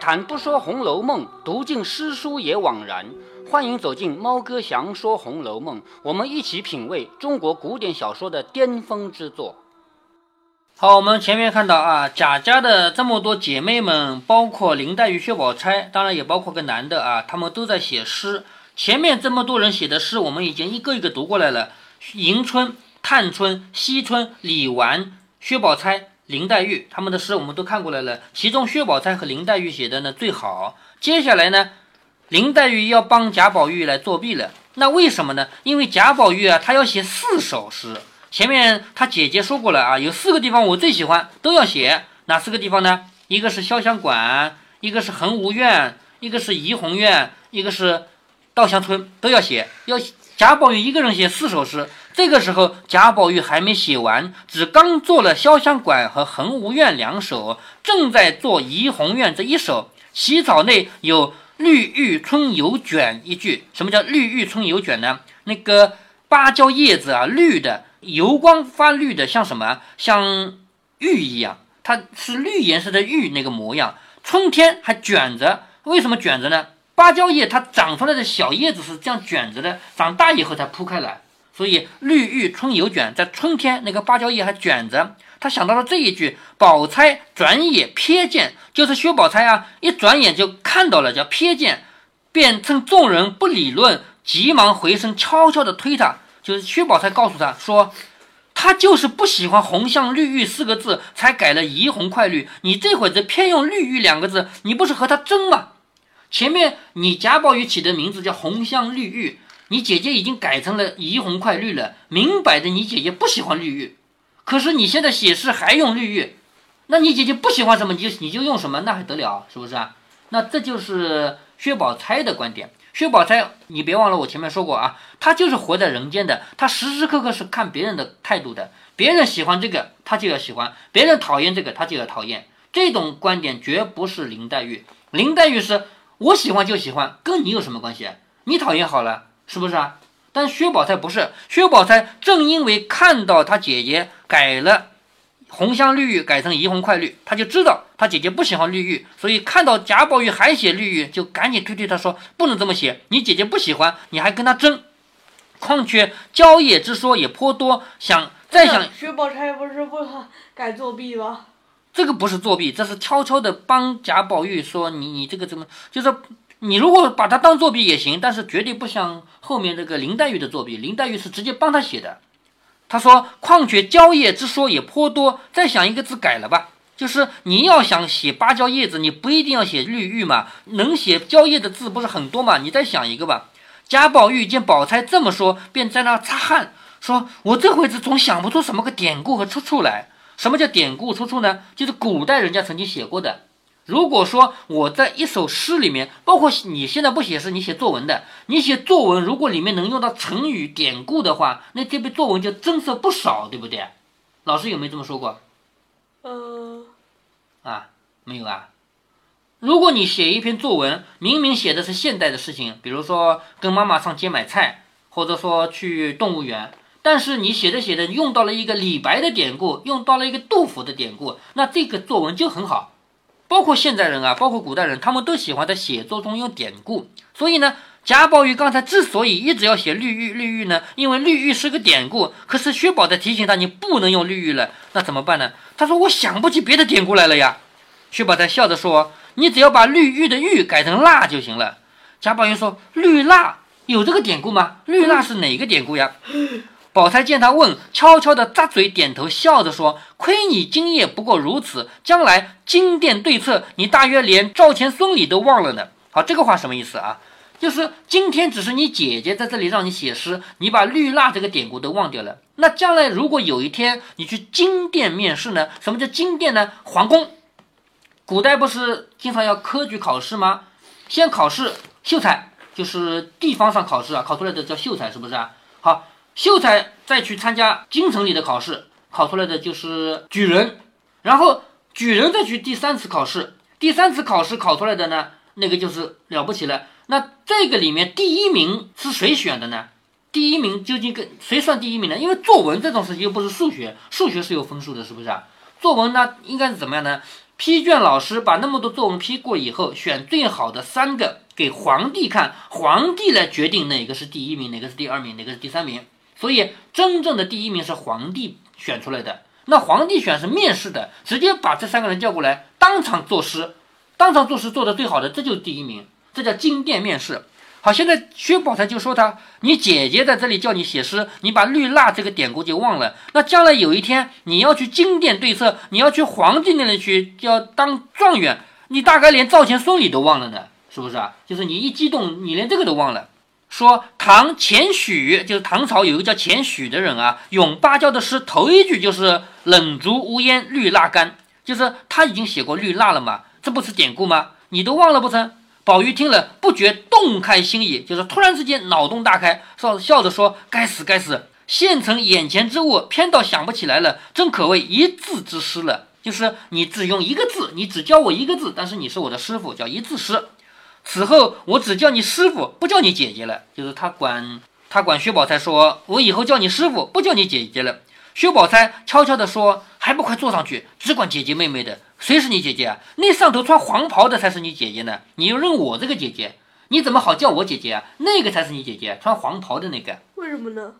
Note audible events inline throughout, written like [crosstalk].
谈不说《红楼梦》，读尽诗书也枉然。欢迎走进猫哥祥说《红楼梦》，我们一起品味中国古典小说的巅峰之作。好，我们前面看到啊，贾家的这么多姐妹们，包括林黛玉、薛宝钗，当然也包括个男的啊，他们都在写诗。前面这么多人写的诗，我们已经一个一个读过来了。迎春、探春、惜春、李纨、薛宝钗。林黛玉他们的诗我们都看过来了，其中薛宝钗和林黛玉写的呢最好。接下来呢，林黛玉要帮贾宝玉来作弊了。那为什么呢？因为贾宝玉啊，他要写四首诗。前面他姐姐说过了啊，有四个地方我最喜欢，都要写。哪四个地方呢？一个是潇湘馆，一个是恒芜苑，一个是怡红院，一个是稻香村，都要写。要贾宝玉一个人写四首诗。这个时候，贾宝玉还没写完，只刚做了潇湘馆和恒芜苑两首，正在做怡红院这一首。起草内有“绿玉春游卷”一句。什么叫“绿玉春游卷”呢？那个芭蕉叶子啊，绿的，油光发绿的，像什么？像玉一样，它是绿颜色的玉那个模样。春天还卷着，为什么卷着呢？芭蕉叶它长出来的小叶子是这样卷着的，长大以后才铺开来。所以绿玉春犹卷，在春天那个芭蕉叶还卷着。他想到了这一句：“宝钗转眼瞥见”，就是薛宝钗啊，一转眼就看到了，叫瞥见，便趁众人不理论，急忙回身悄悄地推他。就是薛宝钗告诉他说：“他就是不喜欢‘红像绿玉’四个字，才改了‘怡红快绿’。你这会子偏用‘绿玉’两个字，你不是和他争吗？前面你贾宝玉起的名字叫‘红香绿玉’。”你姐姐已经改成了怡红快绿了，明摆着你姐姐不喜欢绿玉，可是你现在写诗还用绿玉，那你姐姐不喜欢什么，你就你就用什么，那还得了，是不是啊？那这就是薛宝钗的观点。薛宝钗，你别忘了我前面说过啊，她就是活在人间的，她时时刻刻是看别人的态度的，别人喜欢这个，她就要喜欢；别人讨厌这个，她就要讨厌。这种观点绝不是林黛玉，林黛玉是我喜欢就喜欢，跟你有什么关系？你讨厌好了。是不是啊？但薛宝钗不是，薛宝钗正因为看到她姐姐改了红香绿玉改成怡红快绿，她就知道她姐姐不喜欢绿玉，所以看到贾宝玉还写绿玉，就赶紧推推他说不能这么写，你姐姐不喜欢，你还跟她争。况且郊野之说也颇多，想再想，薛宝钗不是不 [laughs] 改作弊吗？这个不是作弊，这是悄悄的帮贾宝玉说你你这个怎么就是。你如果把它当作弊也行，但是绝对不像后面这个林黛玉的作弊。林黛玉是直接帮他写的。他说：“况且蕉叶之说也颇多，再想一个字改了吧。就是你要想写芭蕉叶子，你不一定要写绿玉嘛，能写蕉叶的字不是很多嘛？你再想一个吧。”贾宝玉见宝钗这么说，便在那擦汗，说：“我这会子总想不出什么个典故和出处来。什么叫典故出处呢？就是古代人家曾经写过的。”如果说我在一首诗里面，包括你现在不写诗，你写作文的，你写作文，如果里面能用到成语典故的话，那这篇作文就增色不少，对不对？老师有没有这么说过？呃，啊，没有啊。如果你写一篇作文，明明写的是现代的事情，比如说跟妈妈上街买菜，或者说去动物园，但是你写着写着用到了一个李白的典故，用到了一个杜甫的典故，那这个作文就很好。包括现代人啊，包括古代人，他们都喜欢在写作中用典故。所以呢，贾宝玉刚才之所以一直要写绿玉，绿玉呢，因为绿玉是个典故。可是薛宝在提醒他，你不能用绿玉了，那怎么办呢？他说：“我想不起别的典故来了呀。”薛宝钗笑着说：“你只要把绿玉的玉改成蜡就行了。”贾宝玉说：“绿蜡有这个典故吗？绿蜡是哪个典故呀？”宝钗见他问，悄悄地咂嘴点头，笑着说：“亏你今夜不过如此，将来金殿对策，你大约连赵钱孙李都忘了呢。”好，这个话什么意思啊？就是今天只是你姐姐在这里让你写诗，你把绿蜡这个典故都忘掉了。那将来如果有一天你去金殿面试呢？什么叫金殿呢？皇宫。古代不是经常要科举考试吗？先考试秀才，就是地方上考试啊，考出来的叫秀才，是不是啊？好。秀才再去参加京城里的考试，考出来的就是举人，然后举人再去第三次考试，第三次考试考出来的呢，那个就是了不起了。那这个里面第一名是谁选的呢？第一名究竟跟谁算第一名呢？因为作文这种事情又不是数学，数学是有分数的，是不是啊？作文呢应该是怎么样呢？批卷老师把那么多作文批过以后，选最好的三个给皇帝看，皇帝来决定哪个是第一名，哪个是第二名，哪个是第三名。所以真正的第一名是皇帝选出来的。那皇帝选是面试的，直接把这三个人叫过来，当场作诗，当场作诗做的最好的，这就是第一名，这叫金殿面试。好，现在薛宝钗就说他，你姐姐在这里叫你写诗，你把绿蜡这个典故就忘了。那将来有一天你要去金殿对策，你要去皇帝那里去要当状元，你大概连赵钱孙李都忘了呢，是不是啊？就是你一激动，你连这个都忘了。说唐钱许，就是唐朝有一个叫钱许的人啊，咏芭蕉的诗头一句就是“冷烛无烟绿蜡干”，就是他已经写过绿蜡了嘛，这不是典故吗？你都忘了不成？宝玉听了，不觉动开心意，就是突然之间脑洞大开，笑笑着说：“该死，该死！现成眼前之物，偏倒想不起来了，真可谓一字之师了。就是你只用一个字，你只教我一个字，但是你是我的师傅，叫一字师。此后我只叫你师傅，不叫你姐姐了。就是他管他管薛宝钗说，我以后叫你师傅，不叫你姐姐了。薛宝钗悄悄地说：还不快坐上去，只管姐姐妹妹的。”谁是你姐姐啊？那上头穿黄袍的才是你姐姐呢。你又认我这个姐姐，你怎么好叫我姐姐啊？那个才是你姐姐，穿黄袍的那个。为什么呢？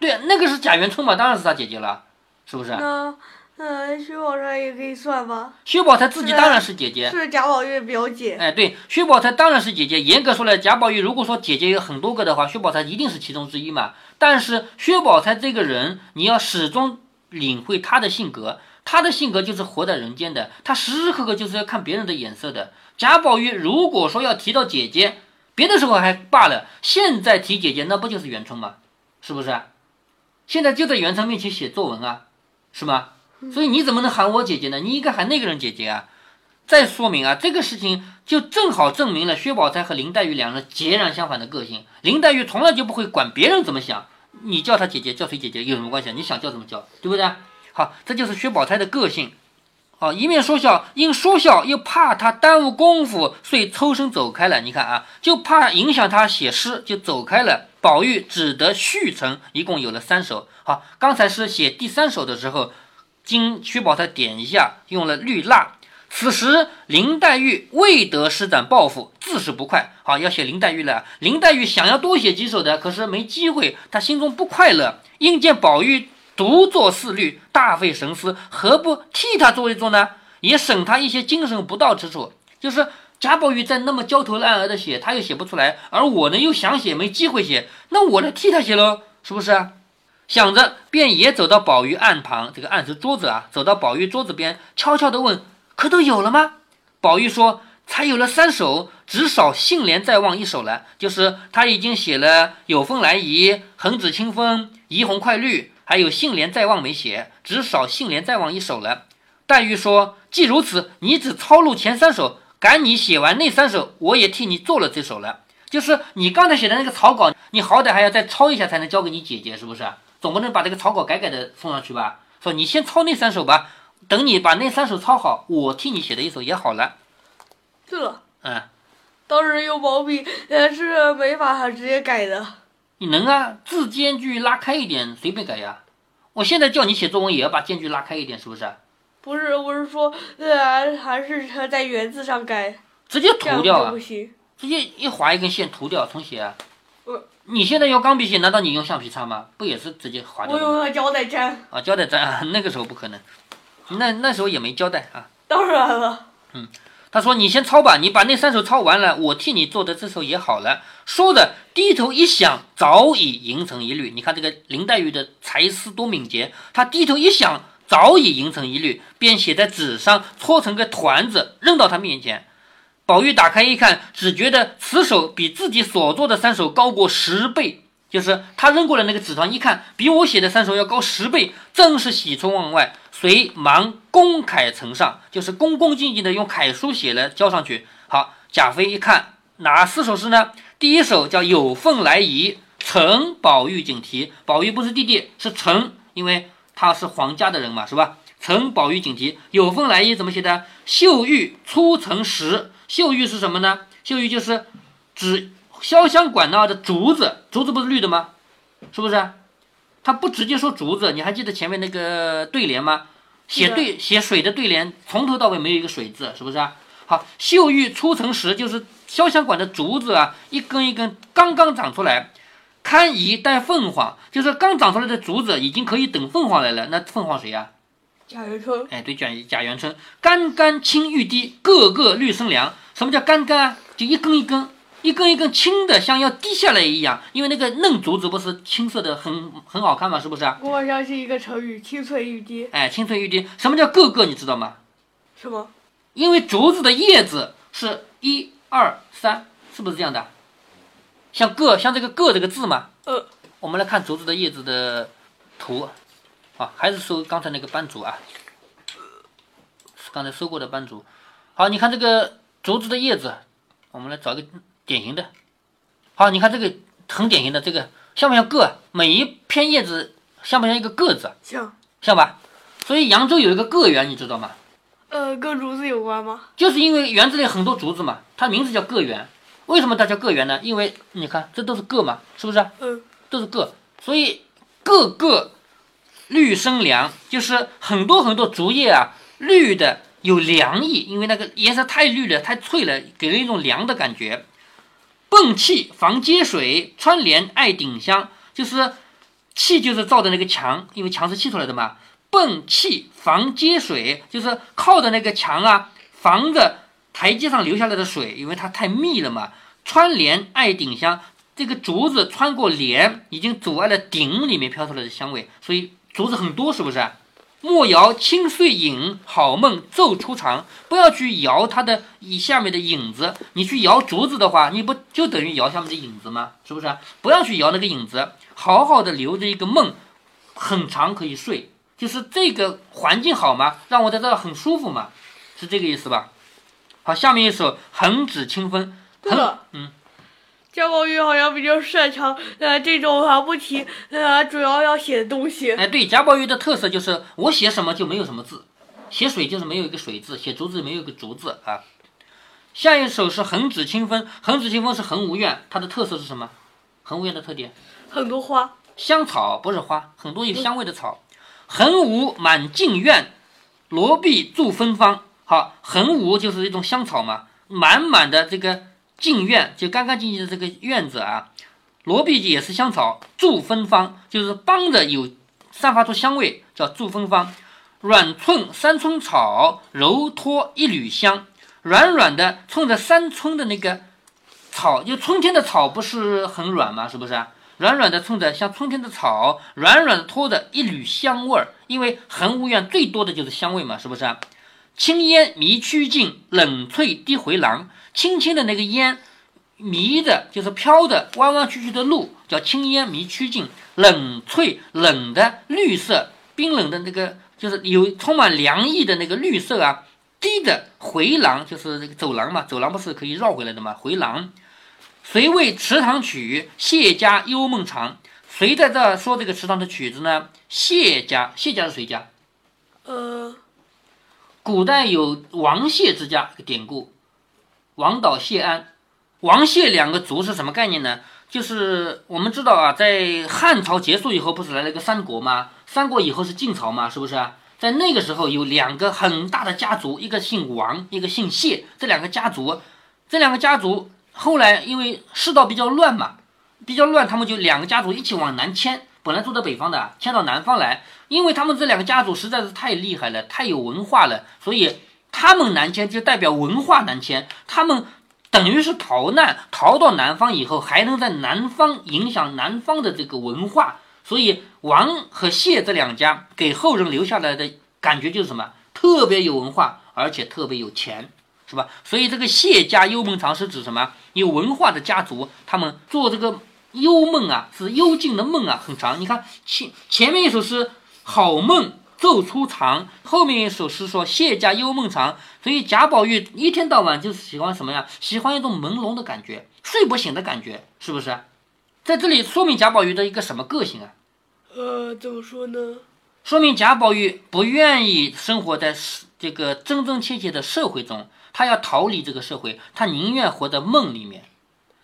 对啊，那个是贾元春嘛，当然是他姐姐了，是不是？那那薛宝钗也可以算吧？薛宝钗自己当然是姐姐，是贾宝玉表姐。哎，对，薛宝钗当然是姐姐。严格说来，贾宝玉如果说姐姐有很多个的话，薛宝钗一定是其中之一嘛。但是薛宝钗这个人，你要始终领会她的性格。她的性格就是活在人间的，她时时刻刻就是要看别人的眼色的。贾宝玉如果说要提到姐姐，别的时候还罢了，现在提姐姐，那不就是元春吗？是不是？现在就在元春面前写作文啊，是吗？所以你怎么能喊我姐姐呢？你应该喊那个人姐姐啊。再说明啊，这个事情就正好证明了薛宝钗和林黛玉两人截然相反的个性。林黛玉从来就不会管别人怎么想，你叫她姐姐，叫谁姐姐有什么关系？你想叫怎么叫，对不对？好，这就是薛宝钗的个性，好，一面说笑，因说笑又怕他耽误功夫，遂抽身走开了。你看啊，就怕影响他写诗，就走开了。宝玉只得续成，一共有了三首。好，刚才是写第三首的时候，经薛宝钗点一下，用了绿蜡。此时林黛玉未得施展抱负，自是不快。好，要写林黛玉了。林黛玉想要多写几首的，可是没机会，她心中不快乐，因见宝玉。独坐四律，大费神思，何不替他做一做呢？也省他一些精神不到之处。就是贾宝玉在那么焦头烂额的写，他又写不出来，而我呢又想写，没机会写，那我来替他写喽，是不是？想着，便也走到宝玉案旁，这个案是桌子啊，走到宝玉桌子边，悄悄地问：“可都有了吗？”宝玉说：“才有了三首，只少杏帘再望一首了。就是他已经写了‘有风来移’‘横指清风’‘怡红快绿’。”还有杏帘再望没写，只少杏帘再望一首了。黛玉说：“既如此，你只抄录前三首，赶你写完那三首，我也替你做了这首了。就是你刚才写的那个草稿，你好歹还要再抄一下才能交给你姐姐，是不是？总不能把这个草稿改改的送上去吧？说你先抄那三首吧，等你把那三首抄好，我替你写的一首也好了。对了，嗯，当时有毛病，也是没法直接改的。”你能啊，字间距拉开一点，随便改呀。我现在叫你写作文，也要把间距拉开一点，是不是？不是，我是说，呃，还是在原字上改，直接涂掉啊，不行，直接一划一根线涂掉，重写啊。呃，你现在用钢笔写，难道你用橡皮擦吗？不也是直接划掉？我用胶带粘。啊，胶带粘 [laughs] 啊，那个时候不可能，那那时候也没胶带啊。当然了。嗯。他说：“你先抄吧，你把那三首抄完了，我替你做的这首也好了。”说着低头一想，早已吟成一律。你看这个林黛玉的才思多敏捷，她低头一想，早已吟成一律，便写在纸上，搓成个团子，扔到他面前。宝玉打开一看，只觉得此首比自己所做的三首高过十倍，就是他扔过来那个纸团，一看比我写的三首要高十倍，正是喜出望外。遂忙公楷呈上，就是恭恭敬敬的用楷书写了交上去。好，贾妃一看哪四首诗呢？第一首叫《有凤来仪》，承宝玉景题。宝玉不是弟弟，是承，因为他是皇家的人嘛，是吧？承宝玉景题，《有凤来仪》怎么写的？秀玉初成时，绣玉是什么呢？岫玉就是指潇湘馆那的竹子，竹子不是绿的吗？是不是？他不直接说竹子，你还记得前面那个对联吗？写对写水的对联，从头到尾没有一个水字，是不是啊？好，秀玉初成时，就是潇湘馆的竹子啊，一根一根刚刚长出来，堪宜待凤凰，就是刚长出来的竹子已经可以等凤凰来了。那凤凰谁呀、贾元春，哎，对，贾贾元春，干干青玉滴，个个绿生凉。什么叫干干啊？就一根一根，一根一根青的，像要滴下来一样。因为那个嫩竹子不是青色的，很很好看嘛，是不是啊？我好像是一个成语，青翠欲滴。哎，青翠欲滴。什么叫个个？你知道吗？什么？因为竹子的叶子是一二三，是不是这样的？像个像这个个这个字嘛。呃，我们来看竹子的叶子的图，啊，还是收刚才那个斑竹啊，是刚才收过的斑竹。好，你看这个竹子的叶子，我们来找一个典型的。好，你看这个很典型的，这个像不像个？每一片叶子像不像一个个字？像像吧？所以扬州有一个个园，你知道吗？呃跟竹子有关吗？就是因为园子里很多竹子嘛，它名字叫个园。为什么它叫个园呢？因为你看这都是个嘛，是不是？嗯，都是个，所以个个绿生凉，就是很多很多竹叶啊，绿的有凉意，因为那个颜色太绿了，太翠了，给人一种凉的感觉。泵气防接水，穿帘爱顶香，就是气就是造的那个墙，因为墙是砌出来的嘛。泵气防接水，就是靠的那个墙啊，防着台阶上流下来的水，因为它太密了嘛。穿帘爱顶香，这个竹子穿过帘，已经阻碍了顶里面飘出来的香味，所以竹子很多，是不是？莫摇清碎影，好梦奏出长。不要去摇它的以下面的影子，你去摇竹子的话，你不就等于摇下面的影子吗？是不是？不要去摇那个影子，好好的留着一个梦，很长可以睡，就是这个环境好吗？让我在这儿很舒服嘛，是这个意思吧？好，下面一首《横指清风》。对了，嗯，贾宝玉好像比较擅长呃这种啊不提呃主要要写的东西。哎，对，贾宝玉的特色就是我写什么就没有什么字，写水就是没有一个水字，写竹子没有一个竹字啊。下一首是横指清风，横指清风是横无怨，它的特色是什么？横无怨的特点，很多花，香草不是花，很多有香味的草。横无满径苑，罗碧筑芬芳。好，横无就是一种香草嘛，满满的这个净院就干干净净的这个院子啊。罗碧也是香草，助芬芳就是帮着有散发出香味，叫助芬芳。软寸三春草，柔脱一缕香。软软的冲着三春的那个草，就春天的草不是很软吗？是不是啊？软软的冲着像春天的草，软软的拖着一缕香味儿。因为恒无怨最多的就是香味嘛，是不是啊？青烟迷曲径，冷翠滴回廊。轻轻的那个烟，迷的就是飘的弯弯曲曲的路，叫青烟迷曲径。冷翠冷的绿色，冰冷的那个就是有充满凉意的那个绿色啊。低的回廊就是这个走廊嘛，走廊不是可以绕回来的嘛？回廊。谁为池塘曲？谢家幽梦长。谁在这儿说这个池塘的曲子呢？谢家，谢家是谁家？呃，古代有王谢之家这个典故，王导谢安，王谢两个族是什么概念呢？就是我们知道啊，在汉朝结束以后，不是来了一个三国吗？三国以后是晋朝嘛，是不是？在那个时候有两个很大的家族，一个姓王，一个姓谢，这两个家族，这两个家族后来因为世道比较乱嘛，比较乱，他们就两个家族一起往南迁，本来住在北方的，迁到南方来，因为他们这两个家族实在是太厉害了，太有文化了，所以他们南迁就代表文化南迁，他们等于是逃难，逃到南方以后，还能在南方影响南方的这个文化，所以王和谢这两家给后人留下来的感觉就是什么？特别有文化，而且特别有钱，是吧？所以这个谢家幽梦长是指什么？有文化的家族，他们做这个幽梦啊，是幽静的梦啊，很长。你看前前面一首诗好梦奏出长，后面一首诗说谢家幽梦长，所以贾宝玉一天到晚就是喜欢什么呀？喜欢一种朦胧的感觉，睡不醒的感觉，是不是？在这里说明贾宝玉的一个什么个性啊？呃，怎么说呢？说明贾宝玉不愿意生活在这个真真切切的社会中，他要逃离这个社会，他宁愿活在梦里面，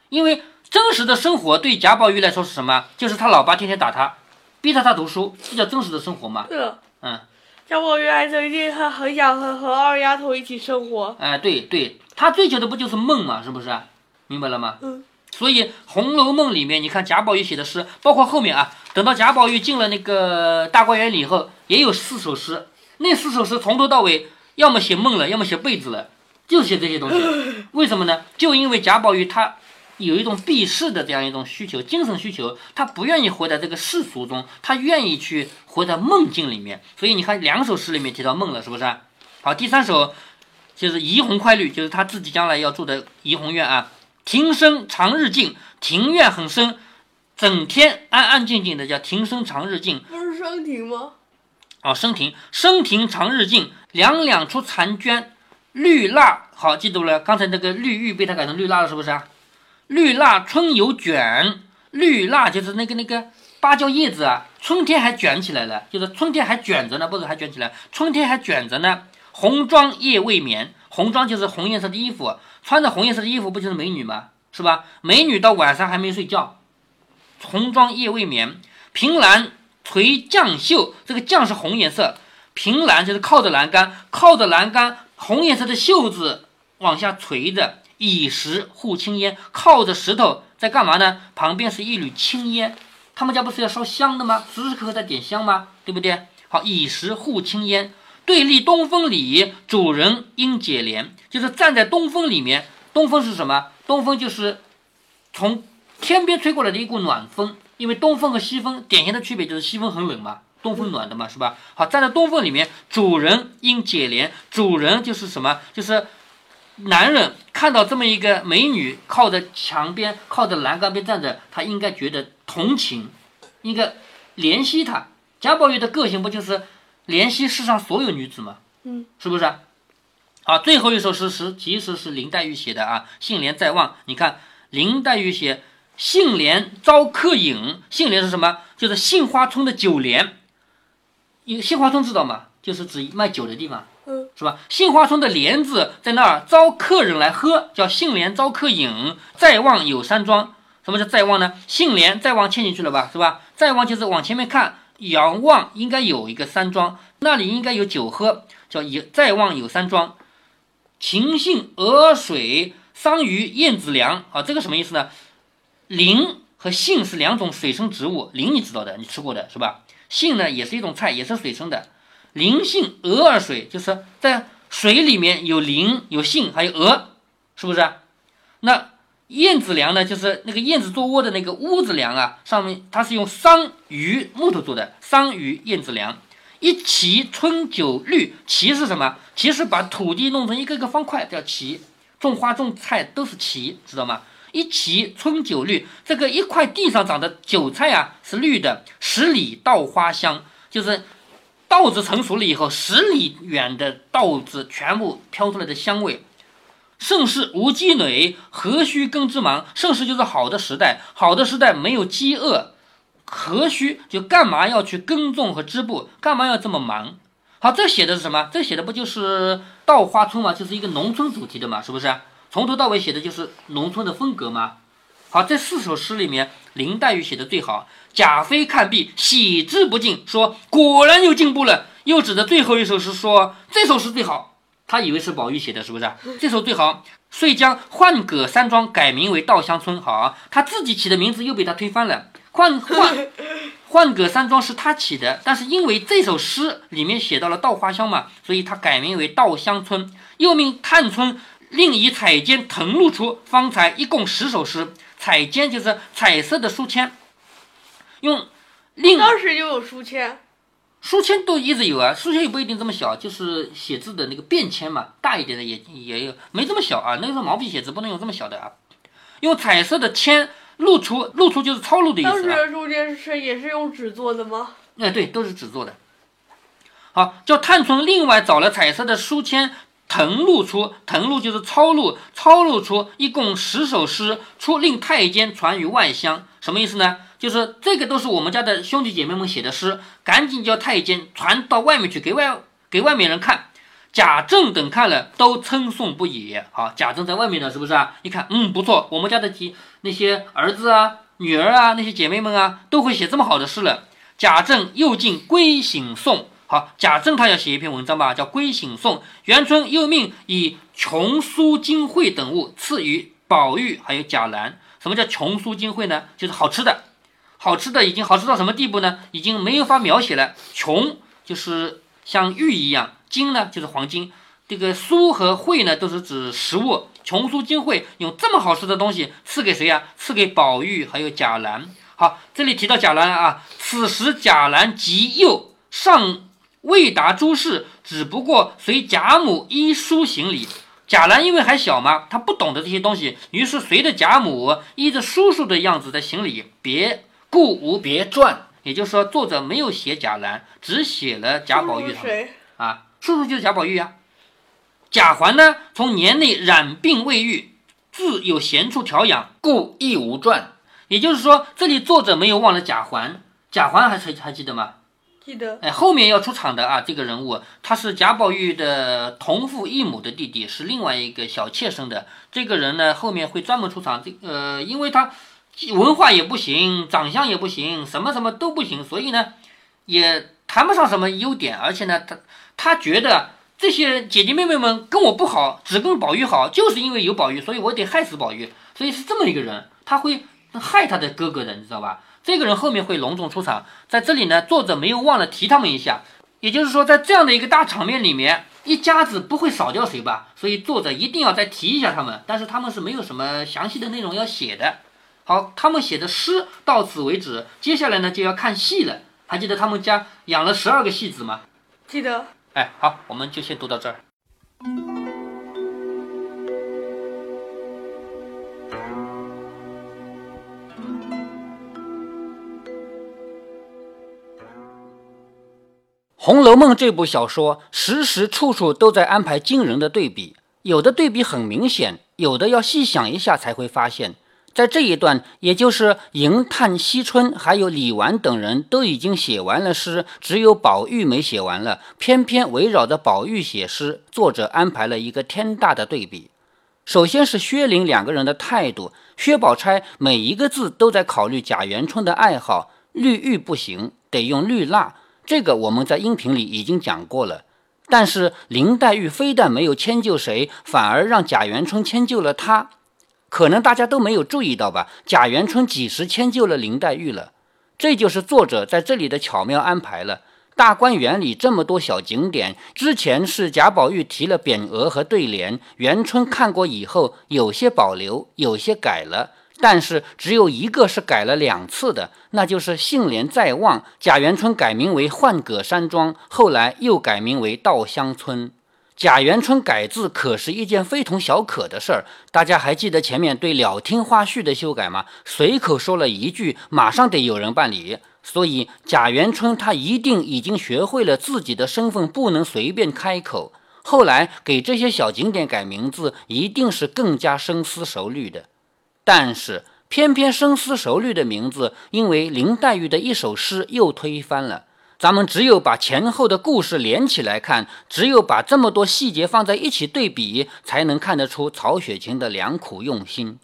因为真实的生活对贾宝玉来说是什么？就是他老爸天天打他，逼着他读书，这叫真实的生活吗。对了，嗯，贾宝玉还曾经他很想和和二丫头一起生活。哎，对对，他追求的不就是梦嘛，是不是？明白了吗？嗯。所以《红楼梦》里面，你看贾宝玉写的诗，包括后面啊，等到贾宝玉进了那个大观园里以后，也有四首诗。那四首诗从头到尾，要么写梦了，要么写被子了，就写这些东西。[laughs] 为什么呢？就因为贾宝玉他有一种避世的这样一种需求，精神需求，他不愿意活在这个世俗中，他愿意去活在梦境里面。所以你看，两首诗里面提到梦了，是不是？好，第三首就是怡红快绿，就是他自己将来要住的怡红院啊。庭深长日静，庭院很深，整天安安静静的，叫庭深长日静。不是生庭吗？哦，生庭，生庭长日静，两两出残娟，绿蜡。好，记住了，刚才那个绿玉被他改成绿蜡了，是不是啊？绿蜡春有卷，绿蜡就是那个那个芭蕉叶子啊，春天还卷起来了，就是春天还卷着呢，不是还卷起来，春天还卷着呢。红妆夜未眠，红妆就是红颜色的衣服。穿着红颜色的衣服不就是美女吗？是吧？美女到晚上还没睡觉，红妆夜未眠。凭栏垂绛袖，这个绛是红颜色，凭栏就是靠着栏杆，靠着栏杆，红颜色的袖子往下垂着，以石护青烟，靠着石头在干嘛呢？旁边是一缕青烟，他们家不是要烧香的吗？时时刻刻在点香吗？对不对？好，以石护青烟。对立东风里，主人应解怜，就是站在东风里面。东风是什么？东风就是从天边吹过来的一股暖风。因为东风和西风典型的区别就是西风很冷嘛，东风暖的嘛，是吧？好，站在东风里面，主人应解怜。主人就是什么？就是男人看到这么一个美女靠着墙边、靠着栏杆边站着，他应该觉得同情，应该怜惜她。贾宝玉的个性不就是？怜惜世上所有女子吗，嗯，是不是？好，最后一首诗诗其实是林黛玉写的啊，《杏帘在望》。你看林黛玉写“杏帘招客饮”，杏帘是什么？就是杏花村的酒帘。有杏花村知道吗？就是指卖酒的地方，是吧？杏花村的莲子在那儿招客人来喝，叫杏莲招客饮。在望有山庄，什么叫在望呢？杏莲在望嵌进去了吧，是吧？在望就是往前面看。遥望应该有一个山庄，那里应该有酒喝，叫一再望有山庄。秦杏鹅水，桑榆燕子粮啊，这个什么意思呢？苓和杏是两种水生植物，苓你知道的，你吃过的是吧？杏呢也是一种菜，也是水生的。苓杏鹅儿水，就是在水里面有苓、有杏，还有鹅，是不是？那。燕子梁呢，就是那个燕子做窝的那个屋子梁啊，上面它是用桑榆木头做的，桑榆燕子梁。一畦春酒绿，畦是什么？畦是把土地弄成一个个方块，叫畦。种花种菜都是畦，知道吗？一畦春酒绿，这个一块地上长的韭菜啊是绿的，十里稻花香，就是稻子成熟了以后，十里远的稻子全部飘出来的香味。盛世无饥馁，何须耕织忙？盛世就是好的时代，好的时代没有饥饿，何须就干嘛要去耕种和织布？干嘛要这么忙？好，这写的是什么？这写的不就是稻花村吗？就是一个农村主题的嘛，是不是？从头到尾写的就是农村的风格吗？好，这四首诗里面，林黛玉写的最好。贾妃看毕，喜之不尽，说果然有进步了。又指着最后一首诗说，这首诗最好。他以为是宝玉写的，是不是？这首最好，遂将浣葛山庄改名为稻香村。好，他自己起的名字又被他推翻了。浣浣浣葛山庄是他起的，但是因为这首诗里面写到了稻花香嘛，所以他改名为稻香村。又命探春另以彩笺誊录出，方才一共十首诗。彩笺就是彩色的书签，用另当时就有书签。书签都一直有啊，书签也不一定这么小，就是写字的那个便签嘛，大一点的也也有，没这么小啊。那个时候毛笔写字不能用这么小的啊，用彩色的签露出，露出就是抄录的意思。当时的书签是也是用纸做的吗？哎，对，都是纸做的。好，叫探春另外找了彩色的书签誊录出，誊录就是抄录，抄录出一共十首诗，出令太监传于外乡，什么意思呢？就是这个都是我们家的兄弟姐妹们写的诗，赶紧叫太监传到外面去给外给外面人看。贾政等看了都称颂不已。好，贾政在外面呢，是不是啊？一看，嗯，不错，我们家的几那些儿子啊、女儿啊，那些姐妹们啊，都会写这么好的诗了。贾政又进归省颂，好，贾政他要写一篇文章吧，叫《归省颂》。元春又命以琼酥金惠等物赐予宝玉，还有贾兰。什么叫琼酥金惠呢？就是好吃的，好吃的已经好吃到什么地步呢？已经没有法描写了。琼就是像玉一样，金呢就是黄金。这个酥和惠呢，都是指食物。琼酥金惠用这么好吃的东西赐给谁呀？赐给宝玉还有贾兰。好，这里提到贾兰啊，此时贾兰极幼，尚未达诸事，只不过随贾母依书行礼。贾兰因为还小嘛，他不懂得这些东西，于是随着贾母依着叔叔的样子在行礼。别故无别传，也就是说，作者没有写贾兰，只写了贾宝玉他们啊。叔叔就是贾宝玉呀。贾环呢，从年内染病未愈，自有闲处调养，故亦无传。也就是说，这里作者没有忘了贾环。贾环还还还记得吗？记得。哎，后面要出场的啊，这个人物他是贾宝玉的同父异母的弟弟，是另外一个小妾生的。这个人呢，后面会专门出场。这呃，因为他文化也不行，长相也不行，什么什么都不行，所以呢，也谈不上什么优点。而且呢，他他觉得。这些姐姐妹妹们跟我不好，只跟宝玉好，就是因为有宝玉，所以我得害死宝玉。所以是这么一个人，他会害他的哥哥的，你知道吧？这个人后面会隆重出场，在这里呢，作者没有忘了提他们一下。也就是说，在这样的一个大场面里面，一家子不会少掉谁吧？所以作者一定要再提一下他们，但是他们是没有什么详细的内容要写的。好，他们写的诗到此为止，接下来呢就要看戏了。还记得他们家养了十二个戏子吗？记得。哎，好，我们就先读到这儿。《红楼梦》这部小说，时时处处都在安排惊人的对比，有的对比很明显，有的要细想一下才会发现。在这一段，也就是迎探惜春，还有李纨等人都已经写完了诗，只有宝玉没写完了。偏偏围绕着宝玉写诗，作者安排了一个天大的对比。首先是薛林两个人的态度，薛宝钗每一个字都在考虑贾元春的爱好，绿玉不行，得用绿蜡。这个我们在音频里已经讲过了。但是林黛玉非但没有迁就谁，反而让贾元春迁就了她。可能大家都没有注意到吧？贾元春几时迁就了林黛玉了？这就是作者在这里的巧妙安排了。大观园里这么多小景点，之前是贾宝玉提了匾额和对联，元春看过以后，有些保留，有些改了，但是只有一个是改了两次的，那就是杏帘在望，贾元春改名为幻葛山庄，后来又改名为稻香村。贾元春改字可是一件非同小可的事儿，大家还记得前面对了听花絮的修改吗？随口说了一句，马上得有人办理。所以贾元春他一定已经学会了自己的身份不能随便开口。后来给这些小景点改名字，一定是更加深思熟虑的。但是偏偏深思熟虑的名字，因为林黛玉的一首诗又推翻了。咱们只有把前后的故事连起来看，只有把这么多细节放在一起对比，才能看得出曹雪芹的良苦用心。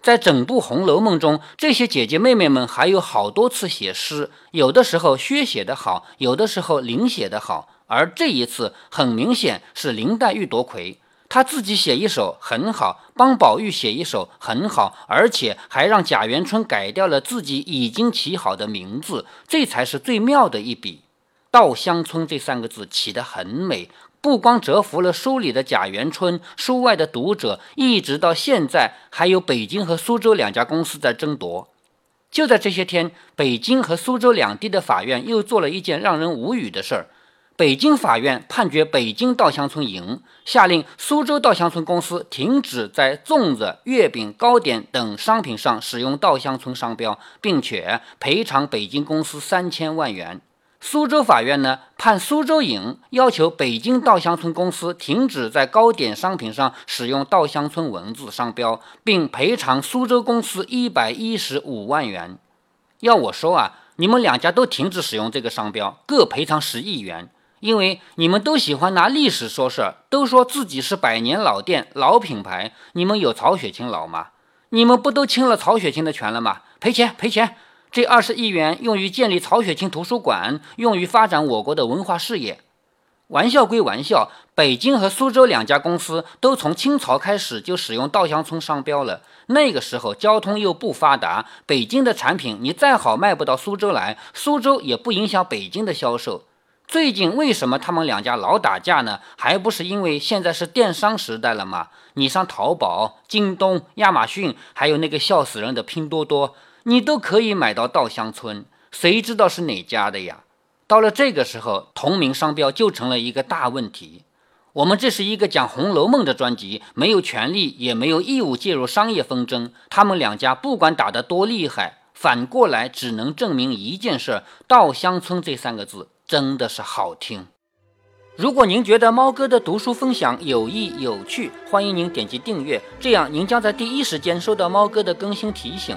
在整部《红楼梦》中，这些姐姐妹妹们还有好多次写诗，有的时候薛写得好，有的时候林写得好，而这一次很明显是林黛玉夺魁。他自己写一首很好，帮宝玉写一首很好，而且还让贾元春改掉了自己已经起好的名字，这才是最妙的一笔。稻香村这三个字起得很美，不光折服了书里的贾元春，书外的读者一直到现在还有北京和苏州两家公司在争夺。就在这些天，北京和苏州两地的法院又做了一件让人无语的事儿。北京法院判决北京稻香村赢，下令苏州稻香村公司停止在粽子、月饼、糕点等商品上使用稻香村商标，并且赔偿北京公司三千万元。苏州法院呢判苏州赢，要求北京稻香村公司停止在糕点商品上使用稻香村文字商标，并赔偿苏州公司一百一十五万元。要我说啊，你们两家都停止使用这个商标，各赔偿十亿元。因为你们都喜欢拿历史说事儿，都说自己是百年老店、老品牌。你们有曹雪芹老吗？你们不都侵了曹雪芹的权了吗？赔钱赔钱！这二十亿元用于建立曹雪芹图书馆，用于发展我国的文化事业。玩笑归玩笑，北京和苏州两家公司都从清朝开始就使用稻香村商标了。那个时候交通又不发达，北京的产品你再好卖不到苏州来，苏州也不影响北京的销售。最近为什么他们两家老打架呢？还不是因为现在是电商时代了吗？你上淘宝、京东、亚马逊，还有那个笑死人的拼多多，你都可以买到稻香村，谁知道是哪家的呀？到了这个时候，同名商标就成了一个大问题。我们这是一个讲《红楼梦》的专辑，没有权利也没有义务介入商业纷争。他们两家不管打得多厉害，反过来只能证明一件事：稻香村这三个字真的是好听。如果您觉得猫哥的读书分享有益有趣，欢迎您点击订阅，这样您将在第一时间收到猫哥的更新提醒。